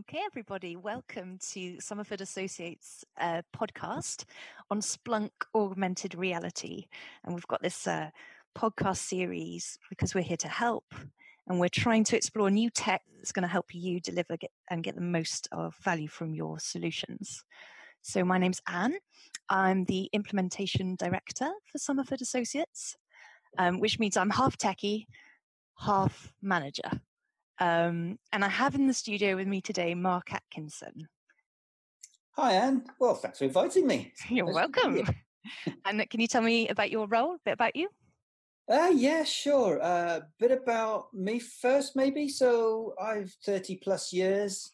Okay, everybody, welcome to Somerford Associates uh, podcast on Splunk augmented reality. And we've got this uh, podcast series because we're here to help and we're trying to explore new tech that's going to help you deliver get, and get the most of value from your solutions. So, my name's Anne. I'm the implementation director for Somerford Associates, um, which means I'm half techie, half manager. Um, and I have in the studio with me today Mark Atkinson. Hi, Anne. Well, thanks for inviting me. You're nice welcome. and can you tell me about your role, a bit about you? Uh, yeah, sure. A uh, bit about me first, maybe. So I've 30 plus years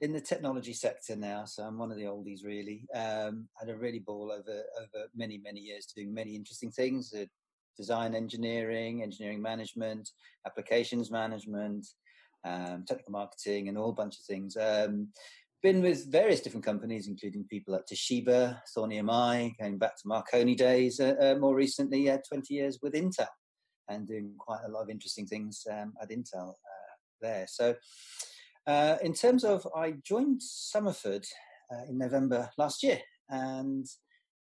in the technology sector now, so I'm one of the oldies, really. Um, had a really ball over over many many years doing many interesting things: uh, design engineering, engineering management, applications management, um, technical marketing, and a whole bunch of things. Um, been with various different companies, including people at Toshiba, Thorn EMI, going back to Marconi days. Uh, uh, more recently, uh, 20 years with Intel, and doing quite a lot of interesting things um, at Intel uh, there. So, uh, in terms of, I joined Somerford uh, in November last year, and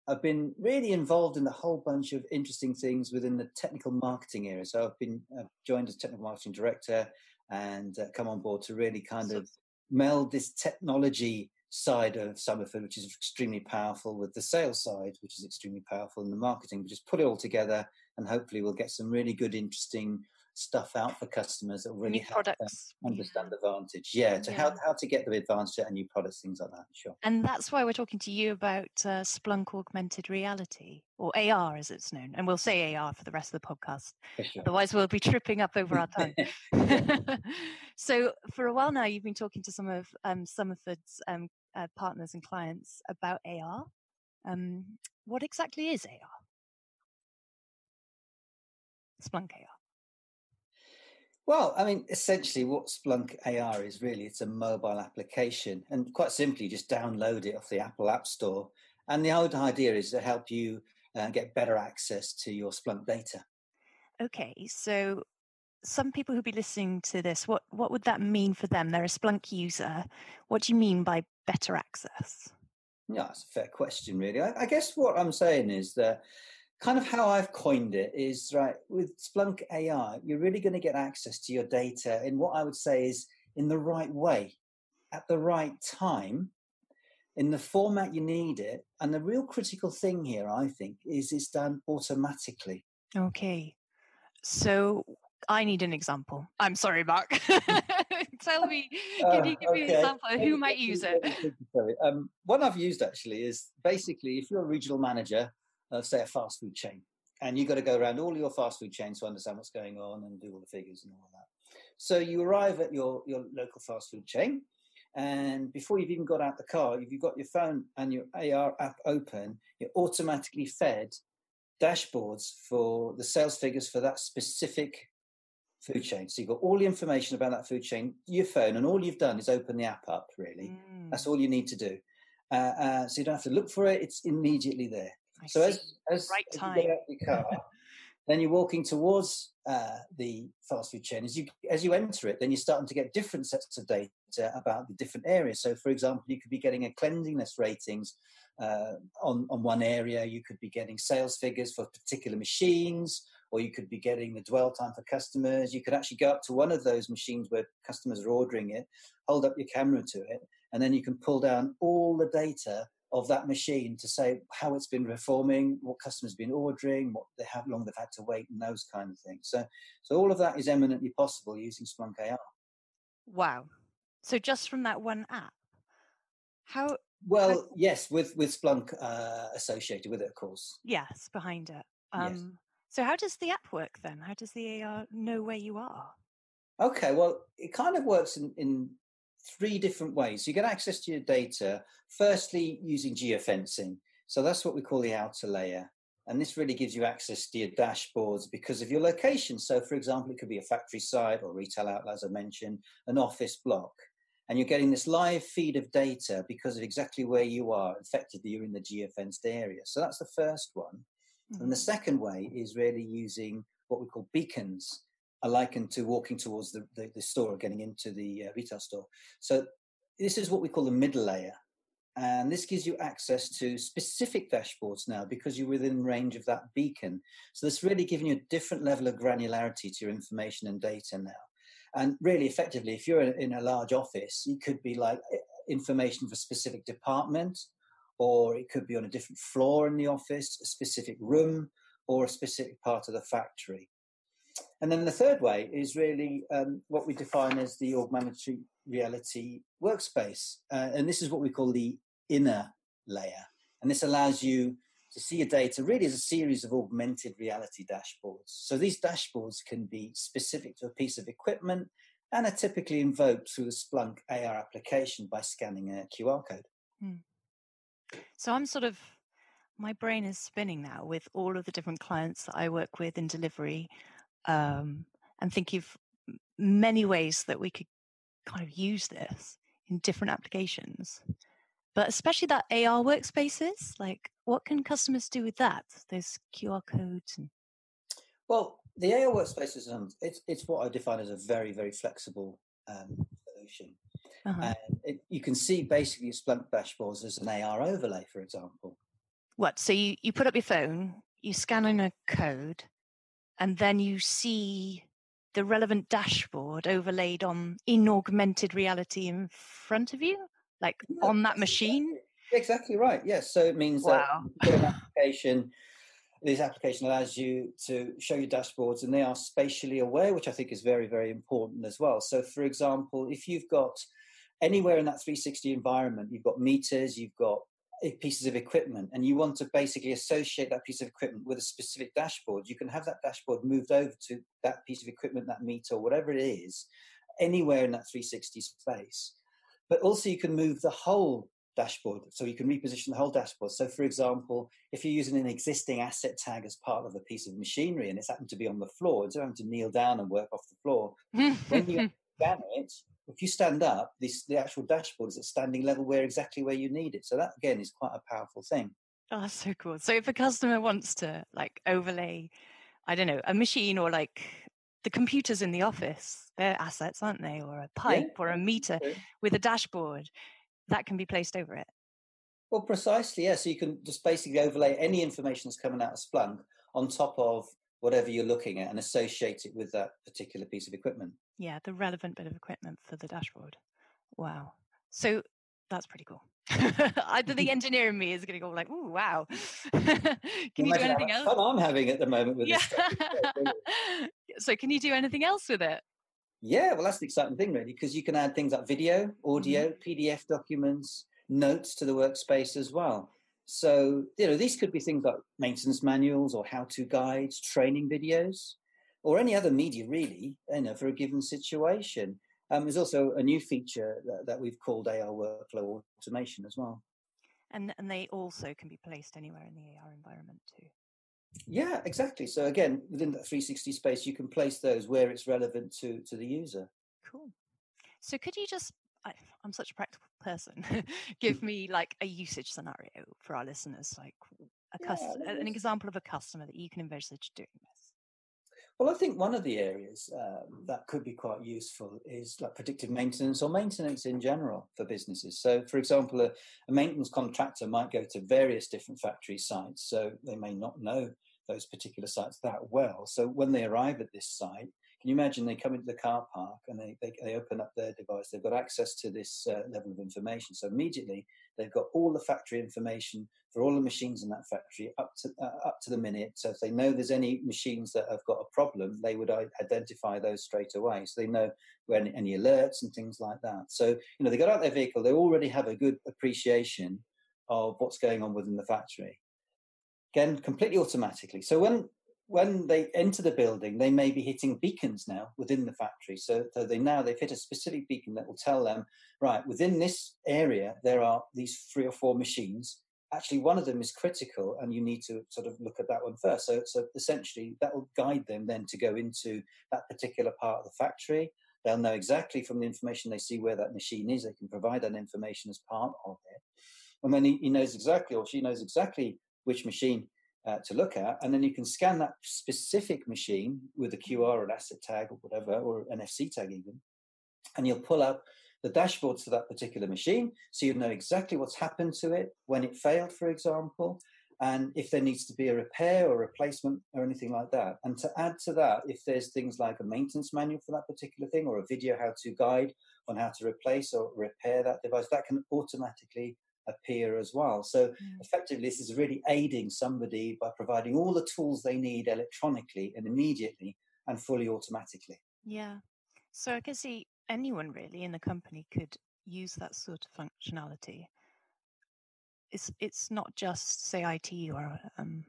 I've been really involved in a whole bunch of interesting things within the technical marketing area. So I've been joined as technical marketing director and uh, come on board to really kind of meld this technology side of Somerford, which is extremely powerful, with the sales side, which is extremely powerful, and the marketing. We just put it all together, and hopefully we'll get some really good, interesting stuff out for customers that really new help products. them understand the advantage. Yeah, to yeah. how how to get the advantage and new products, things like that. Sure. And that's why we're talking to you about uh, Splunk augmented reality, or AR as it's known, and we'll say AR for the rest of the podcast. Sure. Otherwise, we'll be tripping up over our tongue. so, for a while now, you've been talking to some of um, Somerford's um, uh, partners and clients about AR. Um, what exactly is AR? Splunk AR. Well, I mean, essentially, what Splunk AR is really it's a mobile application, and quite simply, you just download it off the Apple App Store. And the whole idea is to help you uh, get better access to your Splunk data. Okay, so some people who'll be listening to this, what what would that mean for them? They're a Splunk user. What do you mean by better access? Yeah, that's a fair question, really. I, I guess what I'm saying is that kind of how I've coined it is right with Splunk AR, you're really going to get access to your data in what I would say is in the right way, at the right time, in the format you need it. And the real critical thing here, I think, is it's done automatically. Okay. So I need an example. I'm sorry, Mark. Tell me, can you give me an example of who might use it? Um, one I've used actually is basically if you're a regional manager of, say, a fast food chain. And you've got to go around all your fast food chains to understand what's going on and do all the figures and all that. So you arrive at your, your local fast food chain, and before you've even got out the car, if you've got your phone and your AR app open, you're automatically fed dashboards for the sales figures for that specific food chain. So you've got all the information about that food chain, your phone, and all you've done is open the app up, really. Mm. That's all you need to do. Uh, uh, so you don't have to look for it, it's immediately there. I so as, as, right as you get out your car, then you're walking towards uh, the fast food chain. As you as you enter it, then you're starting to get different sets of data about the different areas. So, for example, you could be getting a cleanliness ratings uh, on on one area. You could be getting sales figures for particular machines, or you could be getting the dwell time for customers. You could actually go up to one of those machines where customers are ordering it, hold up your camera to it, and then you can pull down all the data of that machine to say how it's been performing, what customers have been ordering, what they how long they've had to wait, and those kind of things. So, so all of that is eminently possible using Splunk AR. Wow! So just from that one app, how? Well, how... yes, with with Splunk uh, associated with it, of course. Yes, behind it. Um, yes. So how does the app work then? How does the AR know where you are? Okay, well, it kind of works in, in three different ways. You get access to your data, firstly, using geofencing. So that's what we call the outer layer. And this really gives you access to your dashboards because of your location. So, for example, it could be a factory site or retail outlet, as I mentioned, an office block. And you're getting this live feed of data because of exactly where you are. Effectively, you're in the geofenced area. So that's the first one. Mm-hmm. And the mm-hmm. second way is really using what we call beacons are likened to walking towards the, the, the store or getting into the uh, retail store. So this is what we call the middle layer. And this gives you access to specific dashboards now because you're within range of that beacon. So this really giving you a different level of granularity to your information and data now. And really effectively, if you're in a large office, it could be like eh, information for specific department, or it could be on a different floor in the office, a specific room, or a specific part of the factory. And then the third way is really um, what we define as the augmented reality workspace. Uh, and this is what we call the inner layer. And this allows you to see your data really as a series of augmented reality dashboards. So these dashboards can be specific to a piece of equipment and are typically invoked through the Splunk AR application by scanning a QR code. Hmm. So I'm sort of, my brain is spinning now with all of the different clients that I work with in delivery um, and think of many ways that we could kind of use this in different applications but especially that AR workspaces, like what can customers do with that? Those QR codes and well, the AR workspaces, um, it's it's what I define as a very very flexible um, solution. Uh-huh. And it, you can see basically Splunk dashboards as an AR overlay, for example. What? So you, you put up your phone, you scan in a code, and then you see the relevant dashboard overlaid on in augmented reality in front of you? like yeah, on that machine? Exactly right. Yes. So it means wow. that application, this application allows you to show your dashboards and they are spatially aware, which I think is very, very important as well. So, for example, if you've got anywhere in that 360 environment, you've got meters, you've got pieces of equipment, and you want to basically associate that piece of equipment with a specific dashboard, you can have that dashboard moved over to that piece of equipment, that meter, whatever it is, anywhere in that 360 space but also you can move the whole dashboard. So you can reposition the whole dashboard. So, for example, if you're using an existing asset tag as part of a piece of machinery and it's happened to be on the floor, it's having to kneel down and work off the floor, when you scan it, if you stand up, this, the actual dashboard is at standing level where exactly where you need it. So that again is quite a powerful thing. Oh, that's so cool. So if a customer wants to like overlay, I don't know, a machine or like the computers in the office, they're assets, aren't they? Or a pipe yeah. or a meter with a dashboard that can be placed over it. Well, precisely, yeah. So you can just basically overlay any information that's coming out of Splunk on top of whatever you're looking at and associate it with that particular piece of equipment. Yeah, the relevant bit of equipment for the dashboard. Wow. So that's pretty cool. Either the engineer in me is going to go like, "Ooh, wow!" can you, you do anything else? Fun I'm having at the moment with yeah. this. so, can you do anything else with it? Yeah, well, that's the exciting thing, really, because you can add things like video, audio, mm-hmm. PDF documents, notes to the workspace as well. So, you know, these could be things like maintenance manuals or how-to guides, training videos, or any other media, really, you know, for a given situation. Um, there's also a new feature that, that, we've called AR workflow automation as well. And and they also can be placed anywhere in the AR environment too. Yeah, exactly. So again, within that 360 space, you can place those where it's relevant to to the user. Cool. So could you just I, am such a practical person. Give me like a usage scenario for our listeners, like a yeah, cust- an example of a customer that you can envisage doing this. Well, I think one of the areas um, that could be quite useful is like predictive maintenance or maintenance in general for businesses. So, for example, a, a, maintenance contractor might go to various different factory sites, so they may not know those particular sites that well. So, when they arrive at this site, can you imagine they come into the car park and they, they, they open up their device? They've got access to this uh, level of information. So immediately they've got all the factory information for all the machines in that factory up to uh, up to the minute. So if they know there's any machines that have got a problem, they would identify those straight away. So they know when any alerts and things like that. So you know they got out their vehicle, they already have a good appreciation of what's going on within the factory. Again, completely automatically. So when when they enter the building, they may be hitting beacons now within the factory. So, so they now they've hit a specific beacon that will tell them, right, within this area there are these three or four machines. Actually, one of them is critical, and you need to sort of look at that one first. So, so essentially, that will guide them then to go into that particular part of the factory. They'll know exactly from the information they see where that machine is. They can provide that information as part of it, and then he, he knows exactly, or she knows exactly which machine uh, to look at, and then you can scan that specific machine with a QR or an asset tag or whatever, or an NFC tag even, and you'll pull up the dashboards for that particular machine, so you'd know exactly what's happened to it when it failed, for example, and if there needs to be a repair or replacement or anything like that. And to add to that, if there's things like a maintenance manual for that particular thing or a video how to guide on how to replace or repair that device, that can automatically appear as well. So mm. effectively, this is really aiding somebody by providing all the tools they need electronically and immediately and fully automatically. Yeah. So I can see anyone really in the company could use that sort of functionality. It's it's not just say IT or um,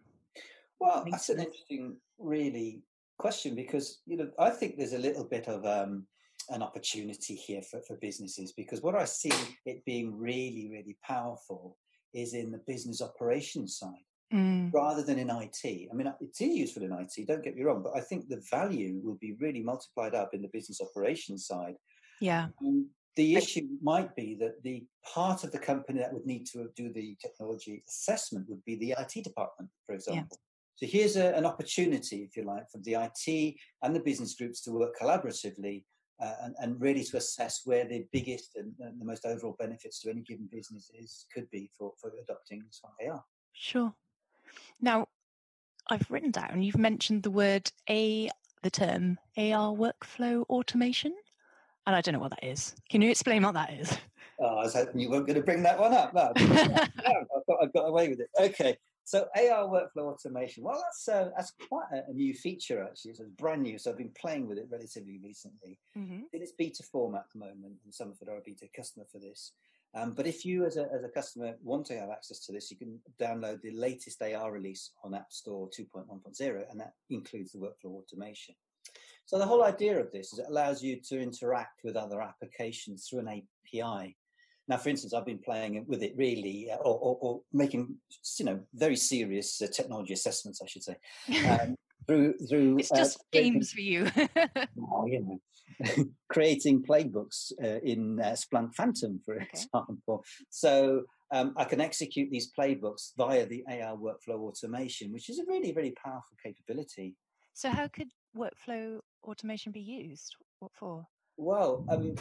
well, that's an interesting, really question because you know I think there's a little bit of um, an opportunity here for, for businesses because what I see it being really, really powerful is in the business operations side mm. rather than in IT. I mean, it is useful in IT, don't get me wrong, but I think the value will be really multiplied up in the business operations side. Yeah. Um, the issue might be that the part of the company that would need to do the technology assessment would be the IT department, for example. Yeah. So here's a, an opportunity, if you like, for the IT and the business groups to work collaboratively uh, and, and, really to assess where the biggest and, and, the most overall benefits to any given business is could be for, for adopting smart AR. Sure. Now, I've written down, you've mentioned the word A, the term AR workflow automation. And I don't know what that is. Can you explain what that is? Oh, I was hoping you weren't going to bring that one up. No, I thought I got away with it. Okay. So AR workflow automation. Well, that's uh, that's quite a, a, new feature actually. So it's brand new. So I've been playing with it relatively recently. Mm-hmm. In its beta form at the moment, and Somerford are a beta customer for this. Um, but if you, as a, as a customer, want to have access to this, you can download the latest AR release on App Store 2.1.0, and that includes the workflow automation. So the whole idea of this is it allows you to interact with other applications through an API. Now, for instance, I've been playing with it really, uh, or, or, or making you know very serious uh, technology assessments, I should say, um, through through. It's uh, just games for you. oh, you know, creating playbooks uh, in uh, Splunk Phantom, for okay. example. So um, I can execute these playbooks via the AR workflow automation, which is a really, really powerful capability. So, how could workflow automation be used? What for? Well, um,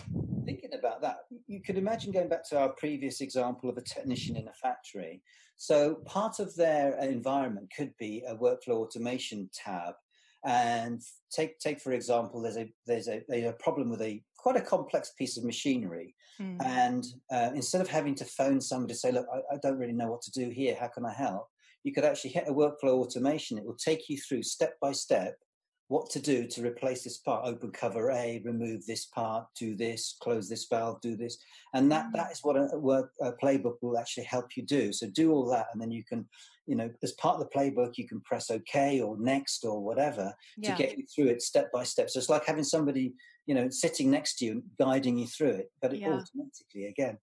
thinking about that, you could imagine going back to our previous example of a technician in a factory. So part of their environment could be a workflow automation tab. And take take for example, there's a there's a, there's a problem with a quite a complex piece of machinery, mm. and uh, instead of having to phone somebody to say, look, I, I don't really know what to do here, how can I help? You could actually hit a workflow automation. It will take you through step by step what to do to replace this part open cover a remove this part do this close this valve do this. And that mm. that is what a, work a playbook will actually help you do. So do all that and then you can you know as part of the playbook you can press ok or next or whatever yeah. to get you through it step by step. So it's like having somebody you know sitting next to you guiding you through it but it yeah. automatically again.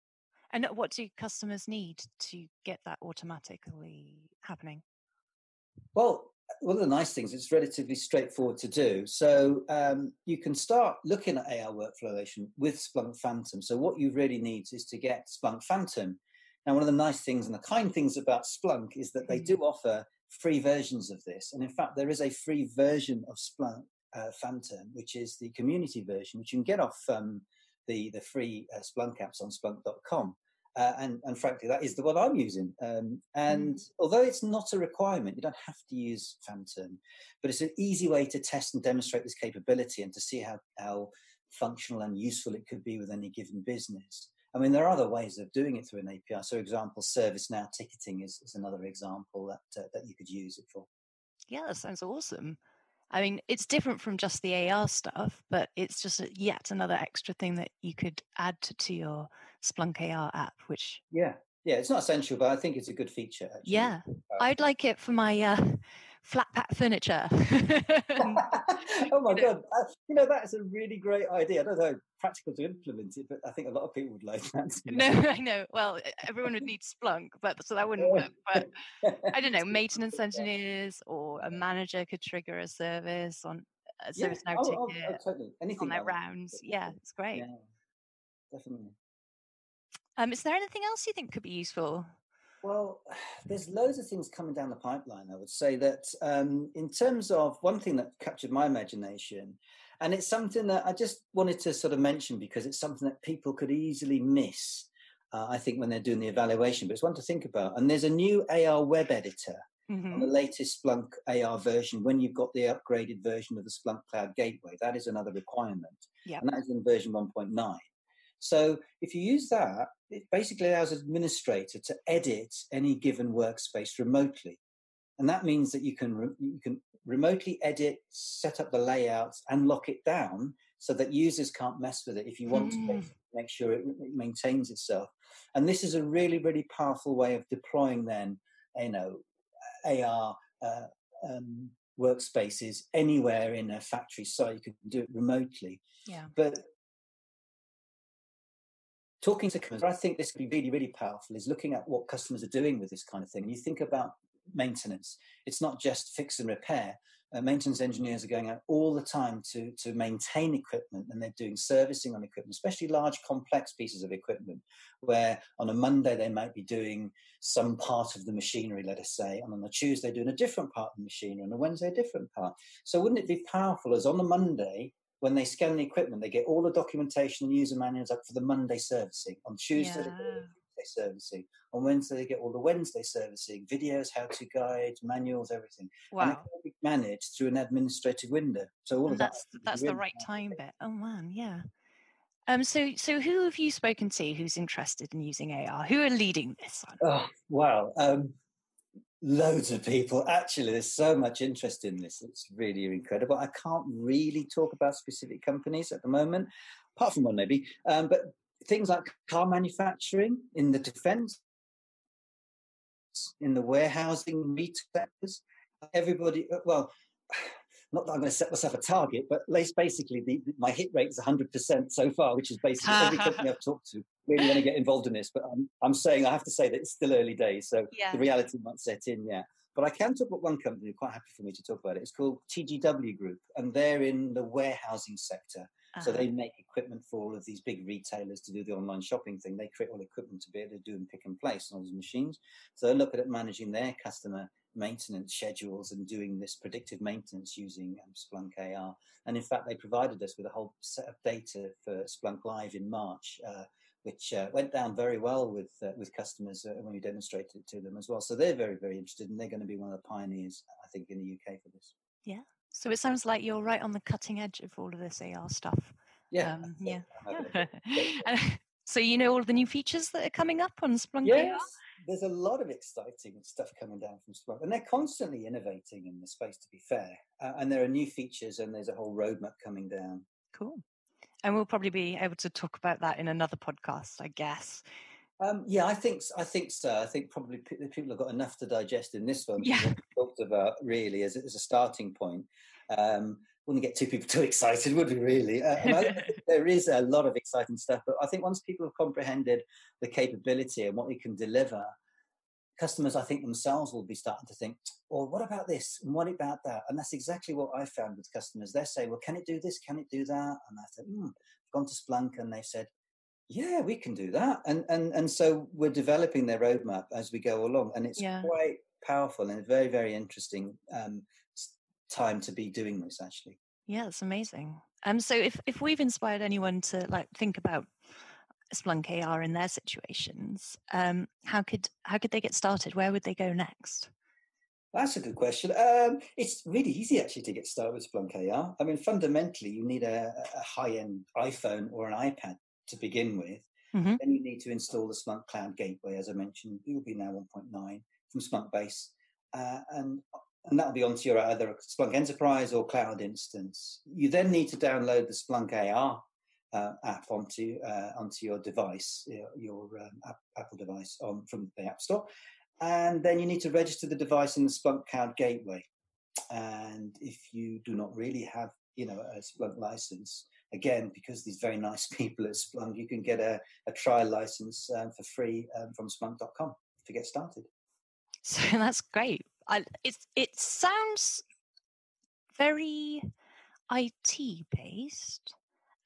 And what do customers need to get that automatically happening? Well one of the nice things it's relatively straightforward to do. So um, you can start looking at ar workflow with splunk phantom. So what you really need is to get splunk phantom. Now one of the nice things and the kind things about splunk is that they do mm. offer free versions of this. And in fact there is a free version of splunk uh, phantom which is the community version which you can get off um, the the free uh, splunk apps on splunk.com uh, and, and frankly, that is the one I'm using. Um, and mm. although it's not a requirement, you don't have to use Phantom, but it's an easy way to test and demonstrate this capability and to see how, how functional and useful it could be with any given business. I mean, there are other ways of doing it through an API. So, example, ServiceNow ticketing is, is another example that uh, that you could use it for. Yeah, that sounds awesome. I mean, it's different from just the AR stuff, but it's just yet another extra thing that you could add to, to your Splunk AR app, which yeah, yeah, it's not essential, but I think it's a good feature. Actually. Yeah, I'd like it for my uh, flat pack furniture. oh my god, uh, you know that's a really great idea. I don't know practical to implement it, but I think a lot of people would like that. No, I know. Well, everyone would need Splunk, but so that wouldn't work. But I don't know, maintenance engineers or a manager could trigger a service on a service yeah. now oh, ticket oh, oh, totally. Anything on their like rounds. That. Yeah, it's great. Yeah, definitely. Um, is there anything else you think could be useful? Well, there's loads of things coming down the pipeline. I would say that um, in terms of one thing that captured my imagination, And it's something that I just wanted to sort of mention because it's something that people could easily miss, uh, I think, when they're doing the evaluation. But it's one to think about. And there's a new AR web editor mm-hmm. on the latest Splunk AR version when you've got the upgraded version of the Splunk Cloud Gateway. That is another requirement. Yep. And that is in version 1.9. So if you use that, it basically allows an administrator to edit any given workspace remotely. And that means that you can, re- you can remotely edit, set up the layouts, and lock it down so that users can't mess with it if you want mm. to make sure it, it, maintains itself. And this is a really, really powerful way of deploying then, you know, AR uh, um, workspaces anywhere in a factory site. You can do it remotely. Yeah. But talking to customers, I think this could be really, really powerful, is looking at what customers are doing with this kind of thing. You think about maintenance, it's not just fix and repair. Uh, maintenance engineers are going out all the time to, to maintain equipment and they're doing servicing on equipment, especially large complex pieces of equipment, where on a Monday they might be doing some part of the machinery, let us say, and on a Tuesday doing a different part of the machinery, and on a Wednesday a different part. So wouldn't it be powerful as on a Monday when they scan the equipment, they get all the documentation and user manuals up for the Monday servicing. On Tuesday, yeah. they get Tuesday servicing. On Wednesday, they get all the Wednesday servicing, videos, how-to guides, manuals, everything. Wow. And it can be managed through an administrative window. So all and of that's that that's the right time bit. Oh man, yeah. Um, so, so who have you spoken to who's interested in using AR? Who are leading this? Oh, wow. Um, loads of people. Actually, there's so much interest in this. It's really incredible. I can't really talk about specific companies at the moment, apart from one maybe. Um, but things like car manufacturing, in the defense, in the warehousing, retailers, everybody. Uh, well, not that I'm going to set myself a target, but basically the, my hit rate is 100% so far, which is basically every company I've talked to really want to get involved in this. But I'm, I'm saying I have to say that it's still early days, so yeah. the reality might set in yet. But I can talk about one company, quite happy for me to talk about it. It's called TGW Group, and they're in the warehousing sector. Uh-huh. So they make equipment for all of these big retailers to do the online shopping thing. They create all the equipment to be able to do and pick and place on all these machines. So they look at managing their customer maintenance schedules and doing this predictive maintenance using um, Splunk AR. And in fact, they provided us with a whole set of data for Splunk Live in March, uh, which uh, went down very well with uh, with customers uh, when we demonstrated it to them as well. So they're very very interested, and they're going to be one of the pioneers, I think, in the UK for this. Yeah. So it sounds like you're right on the cutting edge of all of this AR stuff. Yeah. Um, yeah. so you know all the new features that are coming up on Splunk yes. AR? there's a lot of exciting stuff coming down from Splunk, and they're constantly innovating in the space. To be fair, uh, and there are new features, and there's a whole roadmap coming down. Cool, and we'll probably be able to talk about that in another podcast, I guess. Um, yeah, I think I think so. I think probably people have got enough to digest in this one. Yeah, talked about really as, as a starting point. Um, wouldn't get two people too excited, would we? Really? Uh, there is a lot of exciting stuff, but I think once people have comprehended the capability and what we can deliver, customers, I think themselves will be starting to think, "Well, what about this? And what about that?" And that's exactly what I found with customers. They say, "Well, can it do this? Can it do that?" And I said, hmm. "I've gone to Splunk," and they said, "Yeah, we can do that." And and and so we're developing their roadmap as we go along, and it's yeah. quite powerful and very very interesting. Um, time to be doing this actually yeah it's amazing um so if if we've inspired anyone to like think about splunk ar in their situations um how could how could they get started where would they go next that's a good question. Um, it's really easy actually to get started with Splunk AR. I mean, fundamentally, you need a, a high-end iPhone or an iPad to begin with. Mm-hmm. Then you need to install the Splunk Cloud Gateway, as I mentioned. It will be now 1.9 from Splunk Base, uh, and and that'll be onto your either Splunk Enterprise or Cloud instance. You then need to download the Splunk AR uh, app onto uh, onto your device, your, your um, Apple device, on from the App Store, and then you need to register the device in the Splunk Cloud Gateway. And if you do not really have, you know, a Splunk license, again, because these very nice people at Splunk, you can get a, a trial license um, for free um, from Splunk.com to get started. So that's great. I, it it sounds very IT based,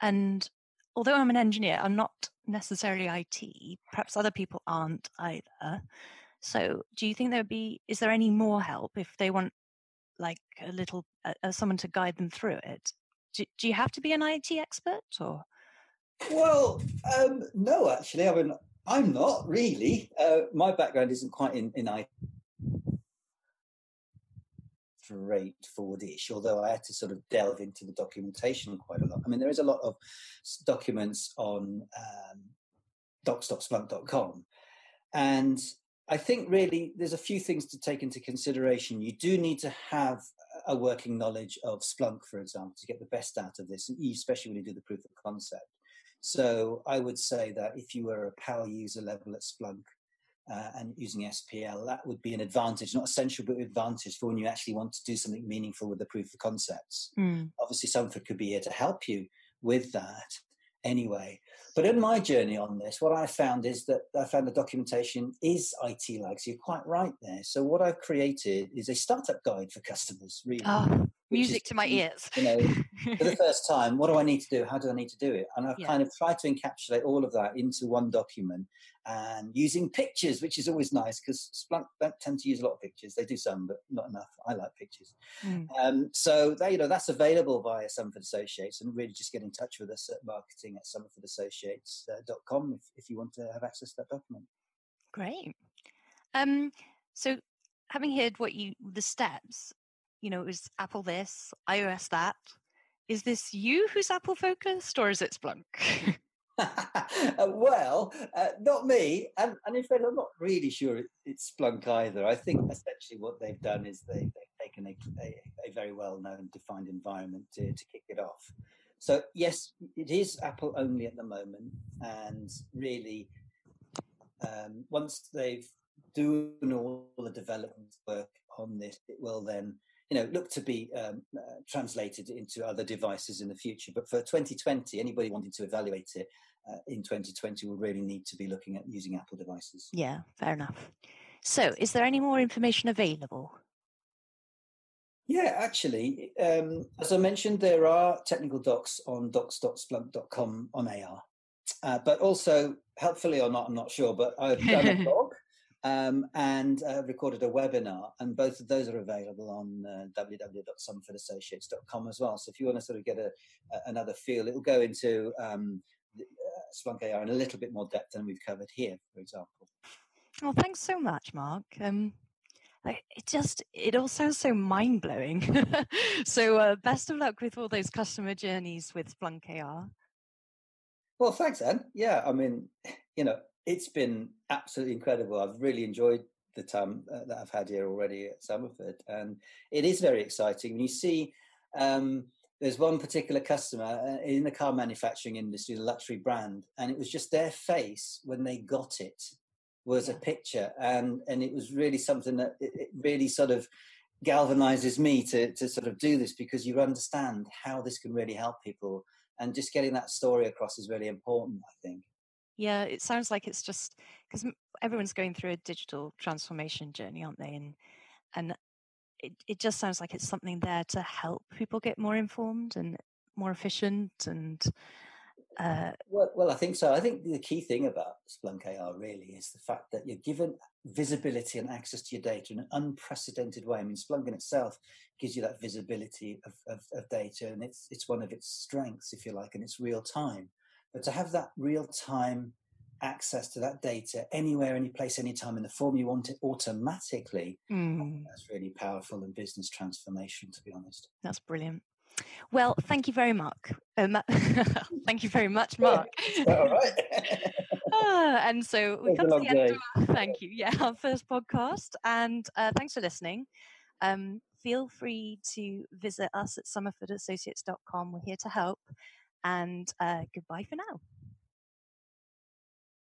and although I'm an engineer, I'm not necessarily IT. Perhaps other people aren't either. So, do you think there would be? Is there any more help if they want, like a little, uh, someone to guide them through it? do, do you have to be an IT expert or? Well, um, no, actually, I mean, I'm not really. Uh, my background isn't quite in, in IT straightforward-ish, although I had to sort of delve into the documentation quite a lot. I mean, there is a lot of documents on um, docs.splunk.com, and I think really there's a few things to take into consideration. You do need to have a working knowledge of Splunk, for example, to get the best out of this, especially when you do the proof of concept. So I would say that if you were a power user level at Splunk uh, and using SPL, that would be an advantage, not essential, but advantage for when you actually want to do something meaningful with the proof of concepts. Mm. Obviously, Somerford could be here to help you with that anyway. But in my journey on this, what I found is that I found the documentation is IT like. So you're quite right there. So what I've created is a startup guide for customers, really. Oh, music is, to my ears. You know, for the first time, what do I need to do? How do I need to do it? And I've yeah. kind of tried to encapsulate all of that into one document and using pictures, which is always nice because Splunk don't tend to use a lot of pictures. They do some, but not enough. I like pictures. Mm. Um, so that, you know, that's available via Somerford Associates and really just get in touch with us at marketing at somerfordassociates.com if, if you want to have access to that document. Great. Um, so having heard what you, the steps, you know, it was Apple this, iOS that. Is this you who's Apple focused or is it Splunk? Uh, well, uh, not me. And, and in fact, I'm not really sure it, it's Splunk either. I think essentially what they've done is they, they've taken a, a, a very well known defined environment to, to kick it off. So, yes, it is Apple only at the moment. And really, um, once they've done all the development work on this, it will then you know, look to be um, uh, translated into other devices in the future. But for 2020, anybody wanting to evaluate it uh, in 2020 will really need to be looking at using Apple devices. Yeah, fair enough. So, is there any more information available? Yeah, actually, um, as I mentioned, there are technical docs on docs.splunk.com on AR. Uh, but also, helpfully or not, I'm not sure, but I've done a blog um, and uh, recorded a webinar, and both of those are available on uh, www.somerfordassociates.com as well. So if you want to sort of get a, a another feel, it will go into um, uh, Splunk AR in a little bit more depth than we've covered here, for example. Well, thanks so much, Mark. Um, it just it all sounds so mind blowing. so uh, best of luck with all those customer journeys with Splunk AR. Well, thanks, Anne. Yeah, I mean, you know, it's been absolutely incredible. I've really enjoyed the time uh, that I've had here already at Somerford, and it is very exciting. When you see, um, there's one particular customer uh, in the car manufacturing industry, the luxury brand, and it was just their face when they got it was yeah. a picture, and and it was really something that it, it really sort of galvanizes me to to sort of do this because you understand how this can really help people, and just getting that story across is really important. I think. Yeah, it sounds like it's just because everyone's going through a digital transformation journey, aren't they? And and it, it just sounds like it's something there to help people get more informed and more efficient and uh, well, well, I think so. I think the key thing about Splunk AR really is the fact that you're given visibility and access to your data in an unprecedented way. I mean, Splunk in itself gives you that visibility of, of, of data, and it's it's one of its strengths, if you like, and it's real time. But to have that real time access to that data anywhere, any place, anytime in the form you want it automatically, mm. that's really powerful in business transformation, to be honest. That's brilliant. Well, thank you very much. Uh, thank you very much, Mark. all right. ah, and so we come to the end of our, thank you. Yeah, our first podcast. And uh, thanks for listening. Um, feel free to visit us at somerfordassociates.com. We're here to help and uh, goodbye for now.